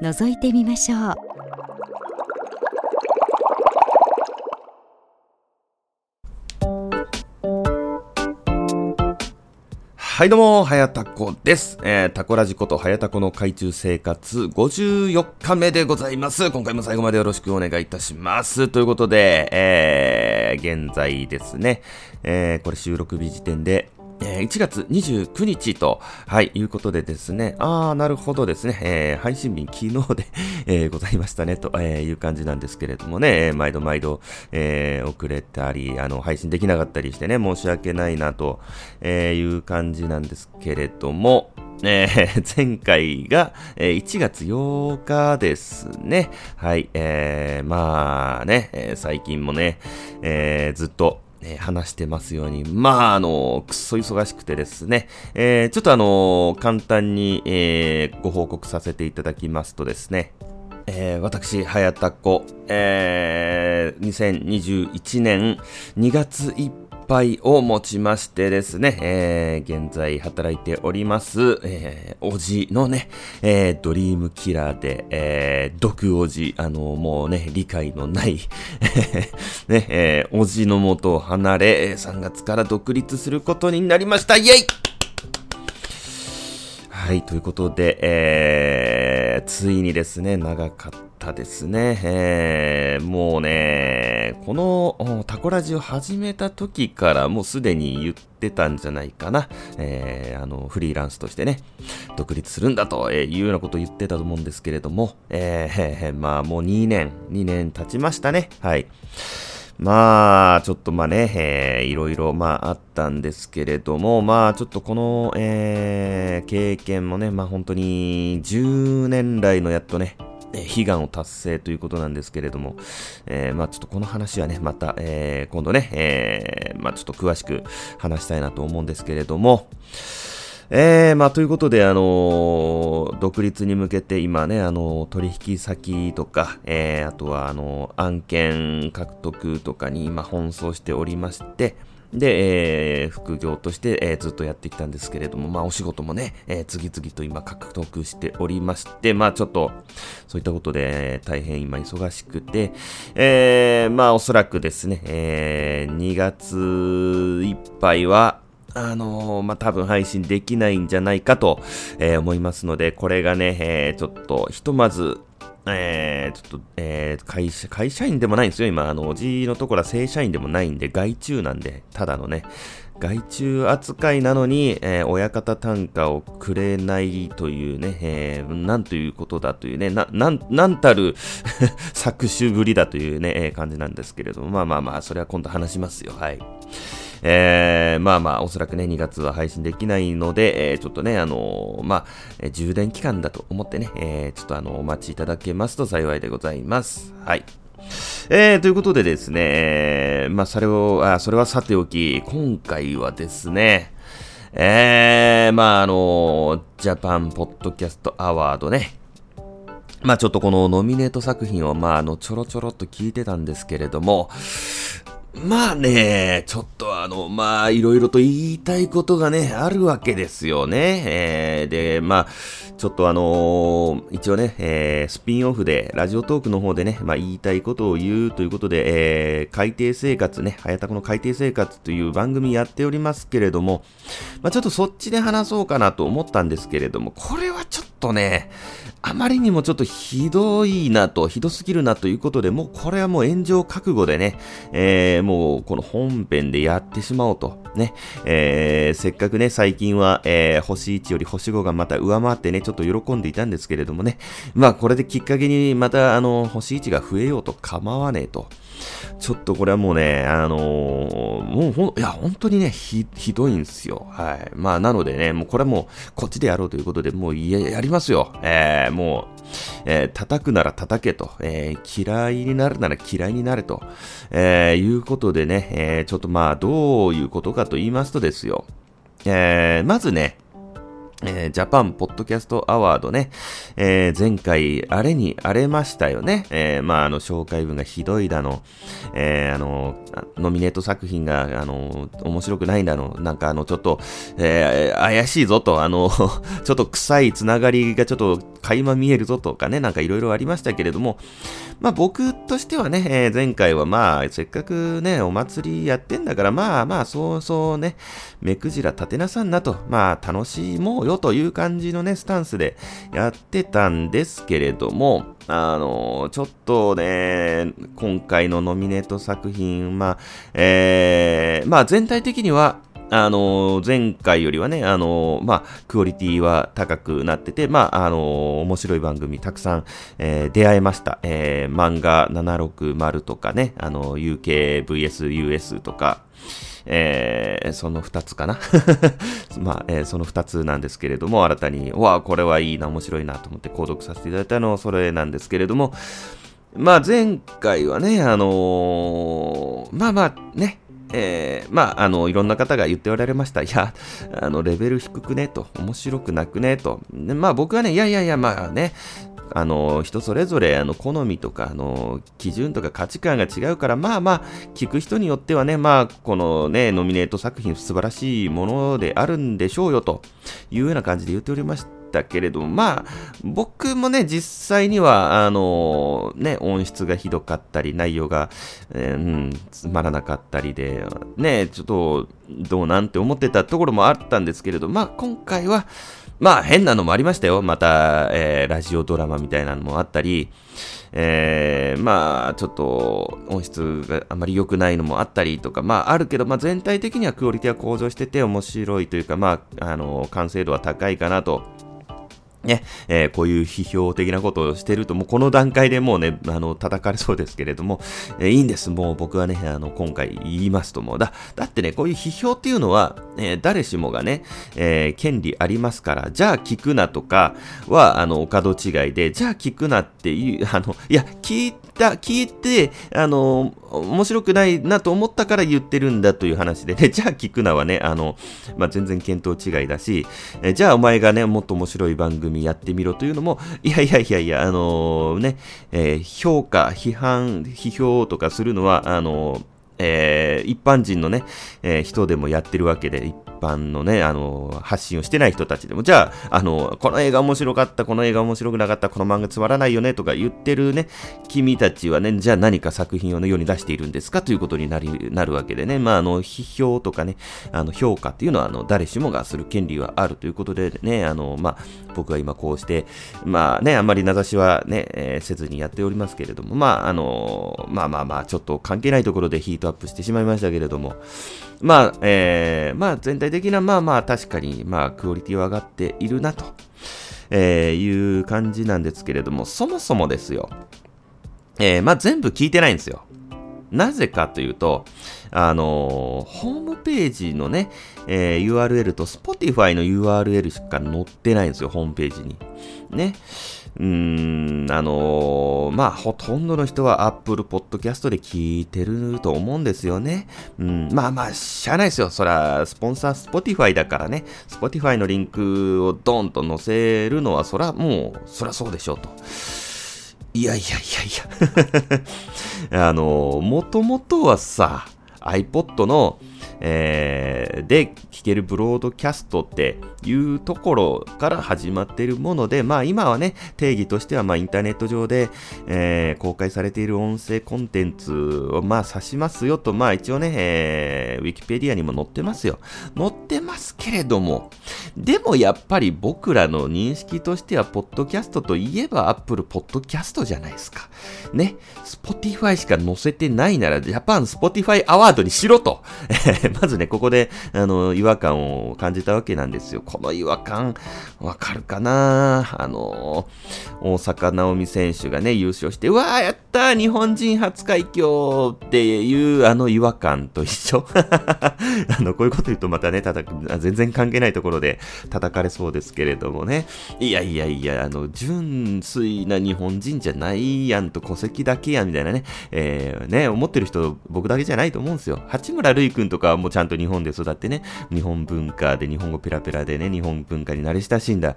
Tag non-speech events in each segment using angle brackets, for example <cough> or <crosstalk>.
覗いてみましょうはいどうも、はやたこです。えー、タコラジことはやたこの海中生活54日目でございます。今回も最後までよろしくお願いいたします。ということで、えー、現在ですね、えー、これ収録日時点で、えー、1月29日と、はい、いうことでですね、あー、なるほどですね、えー、配信日昨日で <laughs> えー、ございましたね、と、えー、いう感じなんですけれどもね、毎度毎度、えー、遅れたり、あの、配信できなかったりしてね、申し訳ないな、と、えー、いう感じなんですけれども、えー、<laughs> 前回が、えー、1月8日ですね。はい、えー、まあね、えー、最近もね、えー、ずっと、え、話してますように、まあ、あの、くっそ忙しくてですね、えー、ちょっとあの、簡単に、えー、ご報告させていただきますとですね、えー、私、はやたこ、えー、2021年2月パイを持ちましてですね、えー、現在働いております、えー、おじのね、えー、ドリームキラーで、えー、毒おじ、あの、もうね、理解のない <laughs> ね、えー、おじの元を離れ、3月から独立することになりました。イェイはい、ということで、えー、ついにですね、長かったですね。えー、もうね、このタコラジを始めた時からもうすでに言ってたんじゃないかな。えー、あの、フリーランスとしてね、独立するんだというようなことを言ってたと思うんですけれども、えー、まあもう2年、2年経ちましたね。はい。まあ、ちょっとまあね、えー、いろいろまああったんですけれども、まあちょっとこの、えー、経験もね、まあ本当に10年来のやっとね、悲願を達成ということなんですけれども、えー、まあちょっとこの話はね、また、えー、今度ね、えー、まあちょっと詳しく話したいなと思うんですけれども、えー、まあ、ということで、あのー、独立に向けて今ね、あのー、取引先とか、えー、あとは、あの案件獲得とかに今奔走しておりまして、で、えー、副業として、えー、ずっとやってきたんですけれども、まあお仕事もね、えー、次々と今獲得しておりまして、まあちょっと、そういったことで、大変今忙しくて、えー、まあおそらくですね、えー、2月いっぱいは、あのー、まあ、多分配信できないんじゃないかと、えー、思いますので、これがね、えー、ちょっと、ひとまず、えー、ちょっと、えー、会社、会社員でもないんですよ。今、あの、おじいのところは正社員でもないんで、外注なんで、ただのね、外注扱いなのに、えー、親方単価をくれないというね、えー、なんということだというね、な、なん、なんたる <laughs> 作詞ぶりだというね、えー、感じなんですけれども、まあまあまあ、それは今度話しますよ。はい。えー、まあまあ、おそらくね、2月は配信できないので、えー、ちょっとね、あのー、まあ、充電期間だと思ってね、えー、ちょっとあの、お待ちいただけますと幸いでございます。はい。えー、ということでですね、まあ、それを、あ、それはさておき、今回はですね、えー、まあ、あの、ジャパンポッドキャストアワードね、まあちょっとこのノミネート作品をまああのちょろちょろっと聞いてたんですけれども、まあね、ちょっとあの、まあ、いろいろと言いたいことがね、あるわけですよね。えー、で、まあ、ちょっとあのー、一応ね、えー、スピンオフで、ラジオトークの方でね、まあ、言いたいことを言うということで、えー、海底生活ね、はやたこの海底生活という番組やっておりますけれども、まあ、ちょっとそっちで話そうかなと思ったんですけれども、これはちょっとね、あまりにもちょっとひどいなと、ひどすぎるなということで、もうこれはもう炎上覚悟でね、えー、もうこの本編でやってしまおうと。ね、えー、せっかくね、最近は、えー、星1より星5がまた上回ってね、ちょっと喜んでいたんですけれどもね、まあこれできっかけにまたあの、星1が増えようと構わねえと。ちょっとこれはもうね、あのー、もうほん、いや、本当にね、ひ、ひどいんですよ。はい。まあ、なのでね、もうこれはもう、こっちでやろうということで、もういや、やりますよ。えー、もう、えー、叩くなら叩けと、えー、嫌いになるなら嫌いになれと、えー、いうことでね、えー、ちょっとまあ、どういうことかと言いますとですよ。えー、まずね、えー、ジャパンポッドキャストアワードね、えー、前回、あれに荒れましたよね。えー、まあ、あの、紹介文がひどいだの、え、あの、ノミネート作品が、あの、面白くないんだの、なんかあの、ちょっと、え、怪しいぞと、あの、<laughs> ちょっと臭いつながりがちょっと垣間見えるぞとかね、なんかいろいろありましたけれども、まあ僕としてはね、えー、前回はまあ、せっかくね、お祭りやってんだから、まあまあ、そうそうね、目くじら立てなさんなと、まあ楽しもうよという感じのね、スタンスでやってたんですけれども、あのちょっとね、今回のノミネート作品、まあ、えー、まあ全体的には、あの前回よりはね、あのまあ、クオリティは高くなってて、まあ、あの面白い番組たくさん、えー、出会えました。えー、漫画760とかね、あの、UKVSUS とか、えー、その2つかな <laughs> まあ、えー、その2つなんですけれども、新たに、わあ、これはいいな、面白いなと思って購読させていただいたのはそれなんですけれども、まあ前回はね、あのー、まあまあね、えー、まあ、あの、いろんな方が言っておられました。いや、あの、レベル低くね、と。面白くなくね、と。まあ、僕はね、いやいやいや、まあね、あの、人それぞれ、あの、好みとか、あの、基準とか価値観が違うから、まあまあ、聞く人によってはね、まあ、このね、ノミネート作品素晴らしいものであるんでしょうよ、というような感じで言っておりました。たけれども、まあ、僕もね、実際には、あのね、音質がひどかったり、内容が、えー、うん、つまらなかったりで、ね、ちょっと、どうなんて思ってたところもあったんですけれど、まあ、今回は、まあ、変なのもありましたよ。また、えー、ラジオドラマみたいなのもあったり、えー、まあ、ちょっと音質があまり良くないのもあったりとか、まあ、あるけど、まあ、全体的にはクオリティは向上してて面白いというか、まあ、あの、完成度は高いかなとね、えー、こういう批評的なことをしてると、もうこの段階でもうね、あの、叩かれそうですけれども、えー、いいんです。もう僕はね、あの、今回言いますともう、だ、だってね、こういう批評っていうのは、えー、誰しもがね、え、権利ありますから、じゃあ聞くなとかは、あの、お門違いで、じゃあ聞くなっていう、あの、いや、聞いた、聞いて、あの、面白くないなと思ったから言ってるんだという話で。ね、じゃあ聞くなはね、あの、まあ、全然見当違いだし、えじゃあお前がね、もっと面白い番組やってみろというのも、いやいやいやいや、あのー、ね、えー、評価、批判、批評とかするのは、あのーえー、一般人のね、えー、人でもやってるわけで、般のね、あの、発信をしてない人たちでも、じゃあ、あの、この映画面白かった、この映画面白くなかった、この漫画つまらないよね、とか言ってるね、君たちはね、じゃあ何か作品をね、世に出しているんですかということになり、なるわけでね、まあ、あの、批評とかね、あの、評価っていうのは、あの、誰しもがする権利はあるということでね、あの、まあ、僕は今こうして、まあね、あんまり名指しはね、えー、せずにやっておりますけれども、まあ、あの、まあまあまあ、ちょっと関係ないところでヒートアップしてしまいましたけれども、まあ、えー、まあ全体的な、まあまあ確かに、まあクオリティは上がっているなと、えー、いう感じなんですけれども、そもそもですよ、えー、まあ全部聞いてないんですよ。なぜかというと、あのー、ホームページのね、えー、URL と Spotify の URL しか載ってないんですよ、ホームページに。ね。うーん、あのー、まあ、ほとんどの人は Apple Podcast で聞いてると思うんですよね。うん、まあまあ、しゃあないですよ。そら、スポンサー Spotify だからね、Spotify のリンクをドーンと載せるのは、そら、もう、そらそうでしょうと。いやいやいやいや <laughs> あのー、もともとはさ、iPod のえー、で聞けるブロードキャストっていうところから始まっているもので、まあ今はね、定義としてはまあインターネット上で、えー、公開されている音声コンテンツをまあ指しますよと、まあ一応ね、えー、ウィキペディアにも載ってますよ。載ってますけれども、でもやっぱり僕らの認識としては、ポッドキャストといえばアップルポッドキャストじゃないですか。ね、Spotify しか載せてないなら、ジャパン Spotify アワードにしろと。<laughs> まずね、ここで、あの、違和感を感じたわけなんですよ。この違和感、わかるかな？あの、大坂なおみ選手がね、優勝して、うわー、やった日本人初快挙っていうあの違和感と一緒。<laughs> あの、こういうこと言うとまたね、叩く、全然関係ないところで叩かれそうですけれどもね。いやいやいや、あの、純粋な日本人じゃないやんと戸籍だけやんみたいなね、えー、ね、思ってる人僕だけじゃないと思うんですよ。八村塁君とかもうちゃんと日本で育ってね、日本文化で日本語ペラペラでね、日本文化に慣れ親しんだ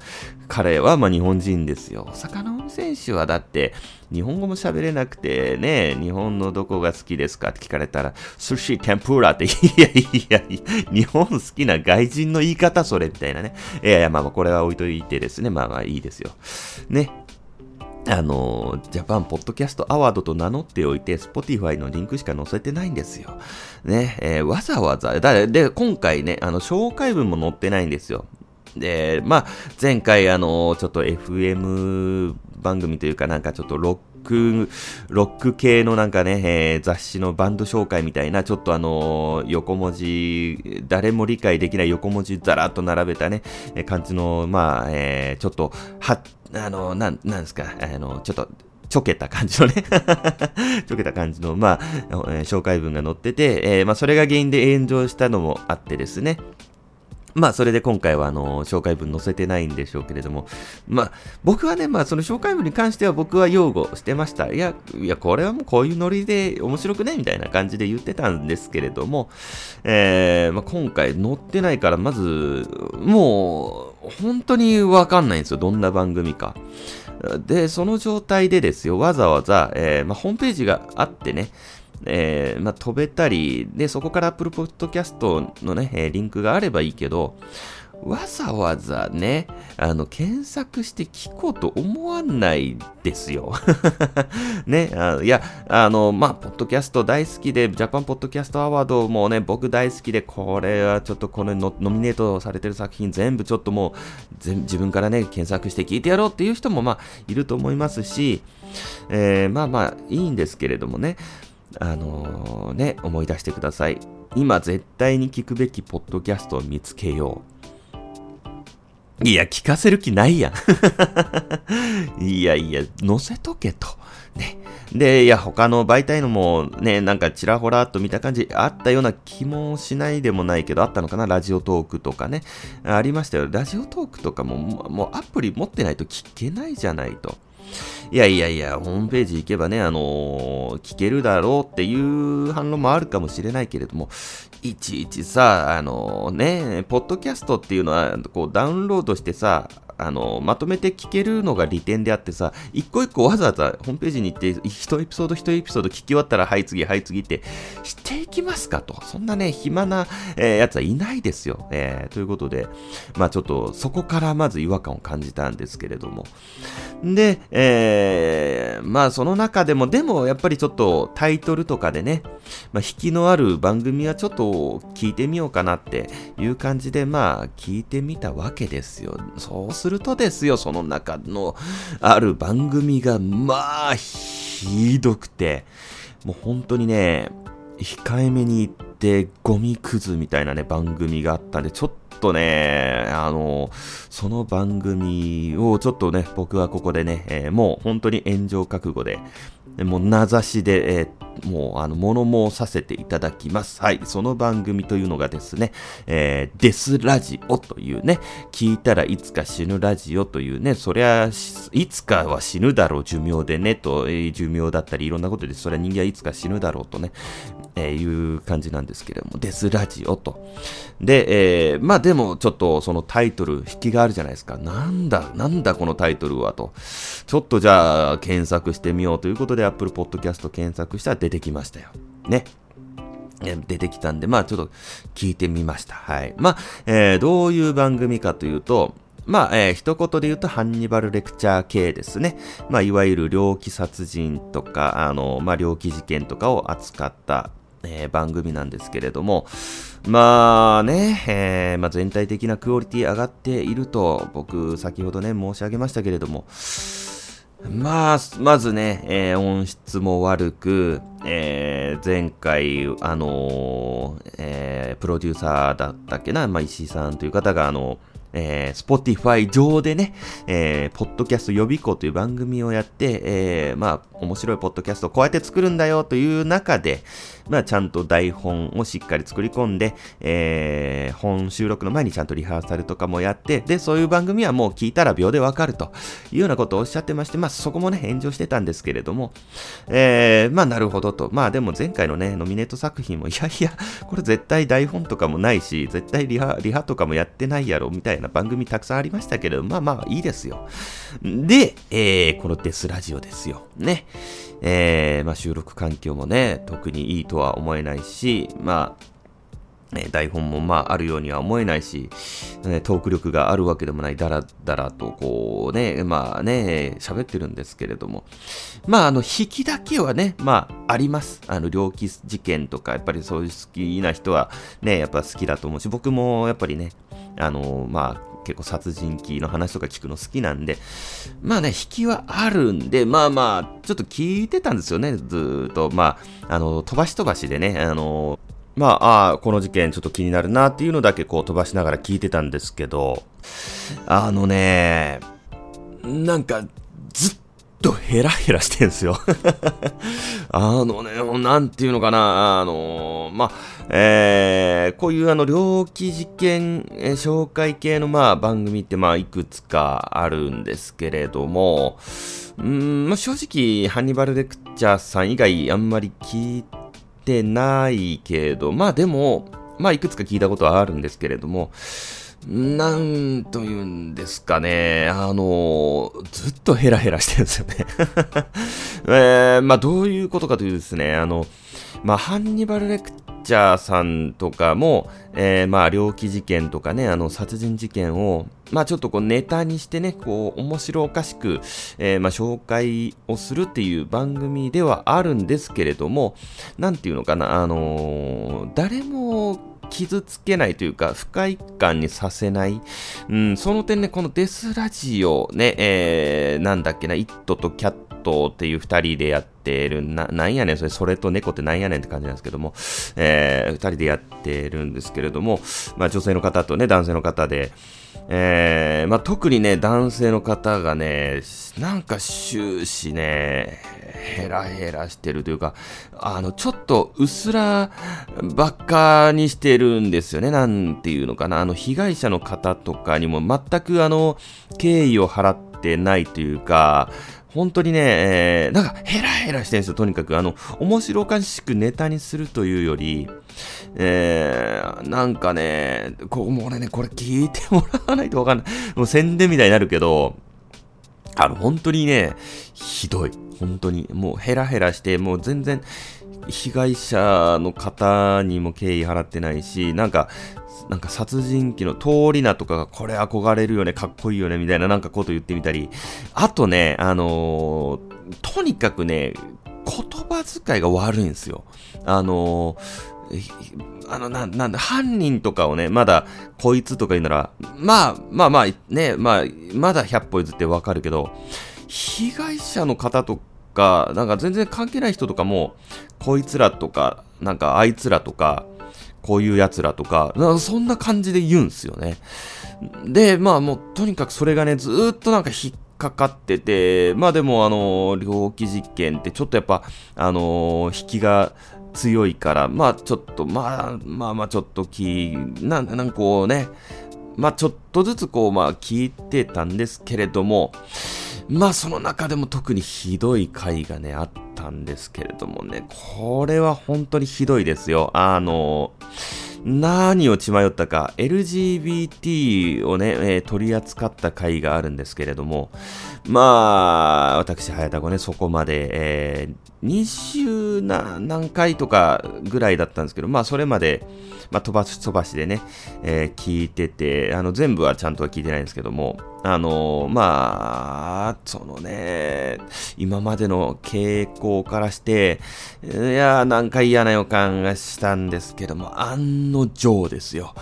彼はまあ日本人ですよ。坂上選手はだって、日本語も喋れなくてね、日本のどこが好きですか？って聞かれたら、寿司、天ぷらって、いやいやいや、日本好きな外人の言い方それみたいなね。いやいや、まあまあこれは置いといてですね、まあまあいいですよ。ね。あの、ジャパンポッドキャストアワードと名乗っておいて、Spotify のリンクしか載せてないんですよ。ね、えー、わざわざ、だで、今回ね、あの、紹介文も載ってないんですよ。で、まあ、前回あの、ちょっと FM 番組というかなんかちょっとロック、ロック系のなんかね、えー、雑誌のバンド紹介みたいな、ちょっとあのー、横文字、誰も理解できない横文字ざらっと並べたね、えー、感じの、まあ、えー、ちょっと、は、あの、なん、なんですか、あの、ちょっと、ちょけた感じのね <laughs> ちょけた感じの、まあ、えー、紹介文が載ってて、えー、まあ、それが原因で炎上したのもあってですね。まあ、それで今回は、あの、紹介文載せてないんでしょうけれども、まあ、僕はね、まあ、その紹介文に関しては僕は擁護してました。いや、いや、これはもうこういうノリで面白くねみたいな感じで言ってたんですけれども、えー、まあ、今回載ってないから、まず、もう、本当にわかんないんですよ。どんな番組か。で、その状態でですよ、わざわざ、えー、まあ、ホームページがあってね、えー、まあ、飛べたり、で、そこから Apple Podcast のね、えー、リンクがあればいいけど、わざわざね、あの、検索して聞こうと思わないですよ。<laughs> ね、あいや、あの、まあ、ポッドキャスト大好きで、ジャパンポッドキャストアワードもね、僕大好きで、これはちょっとこのノミネートされてる作品全部ちょっともう、自分からね、検索して聞いてやろうっていう人もまあ、いると思いますし、えー、まあまあ、いいんですけれどもね、あのー、ね、思い出してください。今絶対に聞くべきポッドキャストを見つけよう。いや、聞かせる気ないやん。<laughs> いやいや、載せとけと。ね。で、いや、他の媒体のもね、なんかちらほらっと見た感じあったような気もしないでもないけど、あったのかな？ラジオトークとかね。ありましたよ。ラジオトークとかも、もうアプリ持ってないと聞けないじゃないと。いやいやいや、ホームページ行けばね、あのー、聞けるだろうっていう反論もあるかもしれないけれども、いちいちさ、あのー、ね、ポッドキャストっていうのは、こう、ダウンロードしてさ、あの、まとめて聞けるのが利点であってさ、一個一個わざわざホームページに行って、一エピソード一エピソード聞き終わったら、はい次、はい次ってしていきますかと。そんなね、暇な、えー、やつはいないですよ。えー、ということで、まあちょっとそこからまず違和感を感じたんですけれども。で、えー、まあその中でも、でもやっぱりちょっとタイトルとかでね、まあ引きのある番組はちょっと聞いてみようかなっていう感じで、まあ聞いてみたわけですよ。そうするとですよ、その中のある番組が、まあ、ひどくて、もう本当にね、控えめに言ってゴミくずみたいなね、番組があったんで、ちょっとね、あの、その番組をちょっとね、僕はここでね、えー、もう本当に炎上覚悟で、もう名指しで、えー、もうあの物申させていただきます。はい、その番組というのがですね、えー、デスラジオというね、聞いたらいつか死ぬラジオというね、そりゃ、いつかは死ぬだろう、寿命でね、と、えー、寿命だったりいろんなことで、そりゃ人間はいつか死ぬだろうとね、えー、いう感じなんですけれども、デスラジオと。で、えー、まあでもちょっとそのタイトル、引きがあるじゃないですか。なんだ、なんだこのタイトルはと。ちょっとじゃあ検索してみようということで Apple Podcast 検索したら出てきましたよ。ね。出てきたんで、まあちょっと聞いてみました。はい。まあ、えー、どういう番組かというと、まあ、えー、一言で言うと、ハンニバルレクチャー系ですね。まあ、いわゆる猟奇殺人とか、あの、まあ、猟奇事件とかを扱った、えー、番組なんですけれども、まあね、えー、まあ、全体的なクオリティ上がっていると、僕、先ほどね、申し上げましたけれども、まあ、まずね、えー、音質も悪く、えー、前回、あのー、え、プロデューサーだったっけな、まあ、石井さんという方が、あのーえー、Spotify 上でね、えー、ポッドキャスト予備校という番組をやって、えー、まあ、面白いポッドキャストをこうやって作るんだよという中で、まあ、ちゃんと台本をしっかり作り込んで、えー、本収録の前にちゃんとリハーサルとかもやって、で、そういう番組はもう聞いたら秒でわかるというようなことをおっしゃってまして、まあ、そこもね、炎上してたんですけれども、えー、まあ、なるほどと。まあ、でも前回のね、ノミネート作品も、いやいや、これ絶対台本とかもないし、絶対リハ、リハとかもやってないやろ、みたいな番組たくさんありましたけれど、まあまあいいですよ。で、えー、このデスラジオですよ。ね。えー、まあ収録環境もね、特にいいとは思えないし、まあ、ね、台本もまああるようには思えないし、トーク力があるわけでもない、だらだらとこうね、まあね、喋ってるんですけれども、まああの、引きだけはね、まああります。あの、猟奇事件とか、やっぱりそういう好きな人はね、やっぱ好きだと思うし、僕もやっぱりね、あの、まあ、結構殺人鬼の話とか聞くの好きなんで、まあね、引きはあるんで、まあまあ、ちょっと聞いてたんですよね、ずっと。まあ、あの、飛ばし飛ばしでね、あの、まあ、ああ、この事件ちょっと気になるなっていうのだけこう飛ばしながら聞いてたんですけど、あのね、なんか、ずっとヘラヘラしてんすよ。<laughs> あのね、なんていうのかな、あの、まあ、えー、こういうあの、猟奇事件、紹介系のまあ番組ってまあいくつかあるんですけれども、うん、まあ、正直、ハニバルレクチャーさん以外あんまり聞いてないけど、まあでも、まあいくつか聞いたことはあるんですけれども、なんと言うんですかね。あの、ずっとヘラヘラしてるんですよね <laughs> えー、まあどういうことかというとですね、あの、まあハンニバルレクチャーさんとかも、えー、まあ猟奇事件とかね、あの殺人事件を、まあちょっとこうネタにしてね、こう面白おかしく、えー、まあ紹介をするっていう番組ではあるんですけれども、なんていうのかな、あの、誰も傷つけないというか、不快感にさせない。うん、その点ね、このデスラジオね、えー、なんだっけな、イットとキャットっていう二人でやってる、な、なんやねん、それ、それと猫ってなんやねんって感じなんですけども、えー、二人でやってるんですけれども、まあ女性の方とね、男性の方で、えー、まあ、特にね、男性の方がね、なんか終始ね、ヘラヘラしてるというか、あの、ちょっとうすらばっかにしてるんですよね。なんていうのかな。あの、被害者の方とかにも全くあの、敬意を払ってないというか、本当にね、えー、なんかヘラヘラしてるんですよ、とにかく。あの、面白おかしくネタにするというより、えー、なんかね、こもう俺ね、これ聞いてもらわないとわかんない。もう宣伝みたいになるけど、あの、本当にね、ひどい。本当に。もうヘラヘラして、もう全然、被害者の方にも敬意払ってないし、なんか、なんか殺人鬼の通りなとかがこれ憧れるよね、かっこいいよね、みたいななんかこと言ってみたり、あとね、あのー、とにかくね、言葉遣いが悪いんですよ。あのー、あの、な、なんだ、犯人とかをね、まだ、こいつとか言うなら、まあ、まあまあ、ね、まあ、まだ100歩譲ってわかるけど、被害者の方とか、なんか全然関係ない人とかも、こいつらとか、なんかあいつらとか、こういう奴らとか、かそんな感じで言うんすよね。で、まあもうとにかくそれがね、ずっとなんか引っかかってて、まあでもあの、猟奇実験ってちょっとやっぱ、あの引きが強いから、まあちょっと、まあまあまあちょっとき、な、なんかこうね、まあちょっとずつこう、まあ聞いてたんですけれども、まあその中でも特にひどい回がね、あったんですけれどもね、これは本当にひどいですよ。あの、何を血迷ったか、LGBT をね、えー、取り扱った回があるんですけれども、まあ、私、早田子ね、そこまで、えー、20何回とかぐらいだったんですけど、まあ、それまで、まあ、飛ばし飛ばしでね、えー、聞いてて、あの、全部はちゃんとは聞いてないんですけども、あの、まあ、そのね、今までの傾向からして、いや、なんか嫌な予感がしたんですけども、案の定ですよ。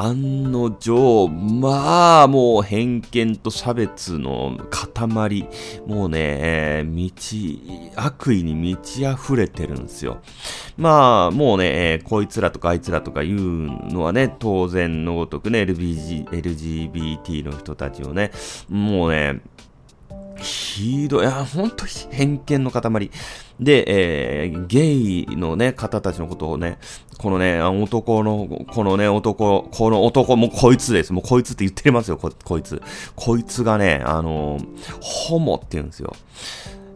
案の定、まあ、もう偏見と差別の塊、もうね、道、悪意に満ち溢れてるんですよ。まあ、もうね、こいつらとかあいつらとか言うのはね、当然のごとくね、LBG LGBT の人たちをね、ねもうね、ひどい、いや、ほんと偏見の塊。で、えー、ゲイのね、方たちのことをね、このね、男の、このね、男、この男、もうこいつです。もうこいつって言ってますよ、ここいつ。こいつがね、あの、ホモって言うんですよ。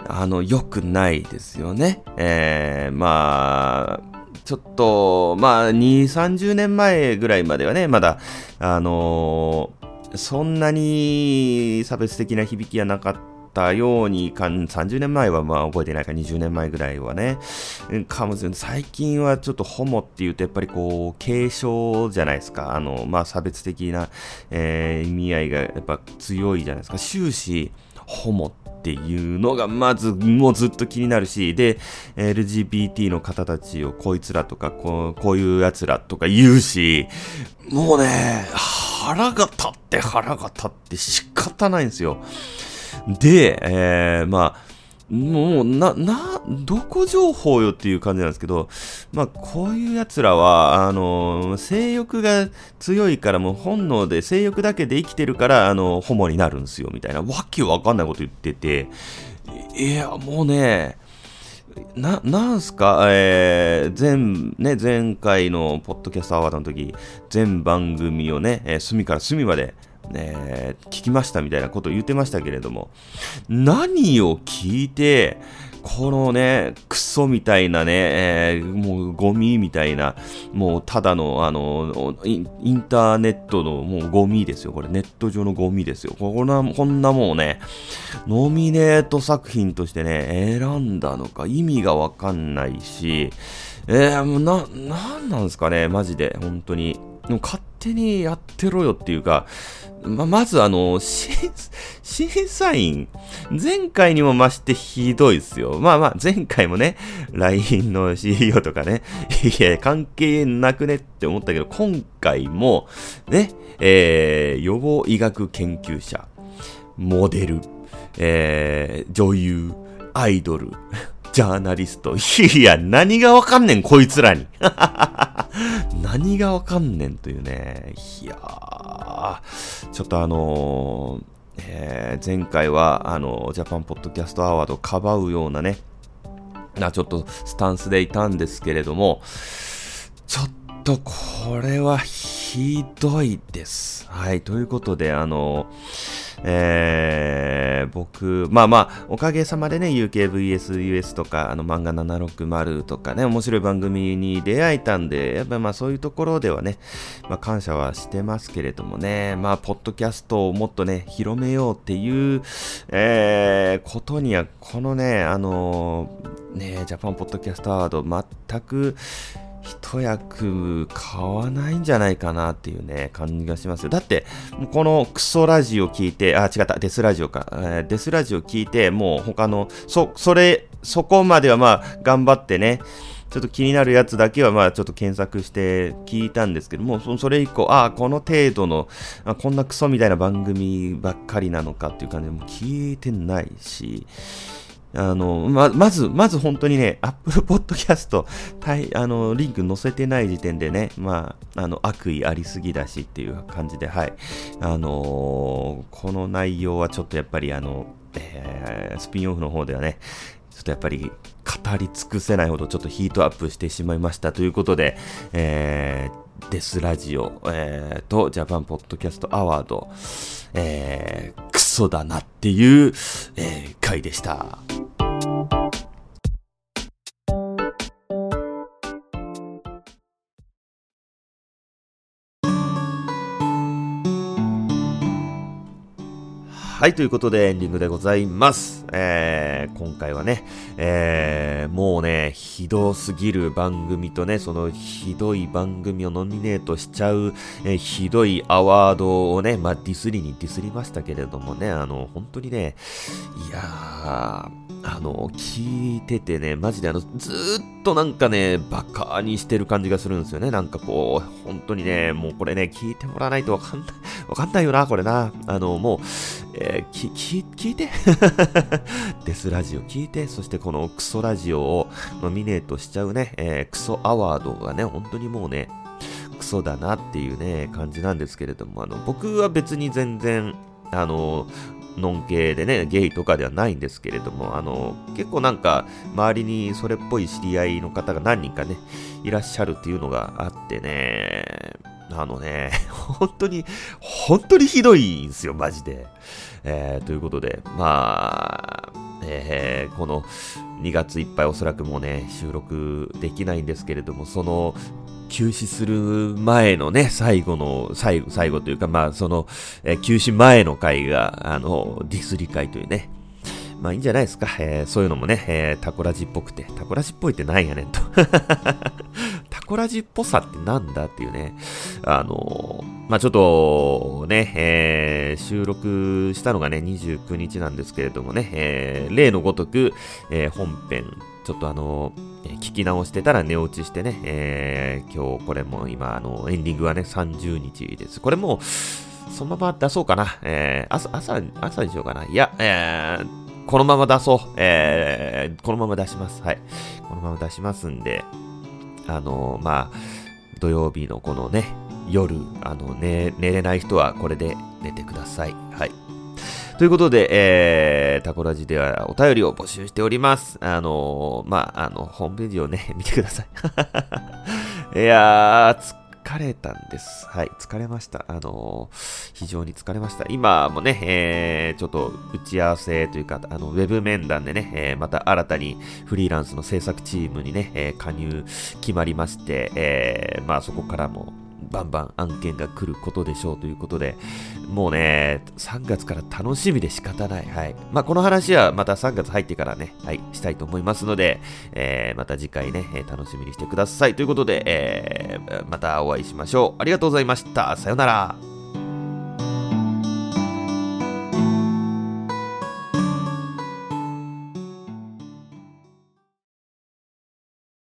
あの、良くないですよね。えー、まあ、ちょっと、まあ、2、30年前ぐらいまではね、まだ、あのー、そんなに差別的な響きはなかったようにかん、30年前はまあ覚えてないか20年前ぐらいはね、かもしれない。最近はちょっとホモっていうとやっぱりこう、継承じゃないですか。あの、まあ差別的な、えー、意味合いがやっぱ強いじゃないですか。終始、ホモっていうのがまずもうずっと気になるし、で、LGBT の方たちをこいつらとかこうこういう奴らとか言うし、もうね、腹が立って腹が立って仕方ないんですよ。で、えー、まあ、もう、な、な、どこ情報よっていう感じなんですけど、まあ、こういう奴らは、あの、性欲が強いから、もう本能で性欲だけで生きてるから、あの、ホモになるんですよ、みたいな、わけわかんないこと言ってて、いや、もうね、な、なんすか、えー、前、ね、前回のポッドキャストアワードの時、全番組をね、えー、隅から隅まで、えー、聞きましたみたいなことを言ってましたけれども、何を聞いて、このね、クソみたいなね、えー、もうゴミみたいな、もうただの、あの、インターネットのもうゴミですよ。これネット上のゴミですよ。こんな、こんなもうね、ノミネート作品としてね、選んだのか意味がわかんないし、えー、もうな、なんなんですかね、マジで、本当に。も勝手にやってろよっていうか、ま、まずあの、審査員、前回にも増してひどいですよ。まあまあ、前回もね、LINE の CEO とかね、<laughs> いや、関係なくねって思ったけど、今回も、ね、えー、予防医学研究者、モデル、えー、女優、アイドル、ジャーナリスト。いや、何がわかんねん、こいつらに。<laughs> 何がわかんねんというね。いやー、ちょっとあのー、えー、前回は、あのジャパンポッドキャストアワードをかばうようなね、な、ちょっとスタンスでいたんですけれども、ちょっとこれはひどいです。はい、ということで、あのえー、僕、まあまあ、おかげさまでね、UKVSUS とか、あの漫画760とかね、面白い番組に出会えたんで、やっぱまあそういうところではね、まあ感謝はしてますけれどもね、まあ、ポッドキャストをもっとね、広めようっていう、えー、ことには、このね、あのー、ね、ジャパンポッドキャストアワード、全く、一役買わないんじゃないかなっていうね、感じがしますよ。だって、このクソラジオ聞いて、あ、違った、デスラジオか。えー、デスラジオ聞いて、もう他の、そ、それ、そこまではまあ、頑張ってね、ちょっと気になるやつだけはまあちょっと検索して聞いたんですけども、それ以降、ああ、この程度のあ、こんなクソみたいな番組ばっかりなのかっていう感じでも聞いてないし、あの、ま、まず、まず本当にね、Apple <laughs> Podcast、あの、リンク載せてない時点でね、まあ、あの、悪意ありすぎだしっていう感じで、はい。あのー、この内容はちょっとやっぱりあの、えー、スピンオフの方ではね、ちょっとやっぱり語り尽くせないほどちょっとヒートアップしてしまいましたということで、えー、デスラジオ、えー、とジャパンポッドキャストアワード、えー、クソだなっていう、えー、回でした。はい、ということでエンディングでございます。えー、今回はね、えー、もうね、ひどすぎる番組とね、そのひどい番組をノミネートしちゃう、えー、ひどいアワードをね、まあ、ディスりにディスりましたけれどもね、あの、本当にね、いやー、あの、聞いててね、マジであの、ずーっとなんかね、バカにしてる感じがするんですよね。なんかこう、本当にね、もうこれね、聞いてもらわないとわかんない、わかんないよな、これな。あの、もう、えー、き、き、聞いて。<laughs> デスラジオ聞いて、そしてこのクソラジオをノミネートしちゃうね、えー、クソアワードがね、本当にもうね、クソだなっていうね、感じなんですけれども、あの、僕は別に全然、あの、ノン系でね、ゲイとかではないんですけれども、あの、結構なんか、周りにそれっぽい知り合いの方が何人かね、いらっしゃるっていうのがあってね、あのね、<laughs> 本当に、本当にひどいんですよ、マジで。えー、ということで、まあ、えー、この2月いっぱいおそらくもうね、収録できないんですけれども、その休止する前のね、最後の、最後、最後というか、まあ、その、えー、休止前の回が、あの、ディスリ会というね、まあいいんじゃないですか。えー、そういうのもね、えー、タコラジっぽくて、タコラジっぽいってなんやねんと。コラジっぽさってなんだっていうね。あの、まあちょっとね、えー、収録したのがね、29日なんですけれどもね、えー、例のごとく、えー、本編、ちょっとあの聞き直してたら寝落ちしてね、えー、今日これも今、あの、エンディングはね、30日です。これもそのまま出そうかな。えー、朝、朝、朝にしようかな。いや、えー、このまま出そう。えー、このまま出します。はい。このまま出しますんで、あのまあ、土曜日のこのね、夜、あの、ね、寝れない人はこれで寝てください。はい。ということで、えー、タコラジではお便りを募集しております。あのー、まあ、あの、ホームページをね、<laughs> 見てください。<laughs> いやー、疲れたんです。はい、疲れました。あのー、非常に疲れました。今もね、えー、ちょっと打ち合わせというか、あの、ウェブ面談でね、えー、また新たにフリーランスの制作チームにね、えー、加入決まりまして、えー、まあそこからも、バンバン案件が来ることでしょうということで、もうね、3月から楽しみで仕方ない。はい。まあ、この話はまた3月入ってからね、はい、したいと思いますので、えー、また次回ね、楽しみにしてください。ということで、えー、またお会いしましょう。ありがとうございました。さよなら。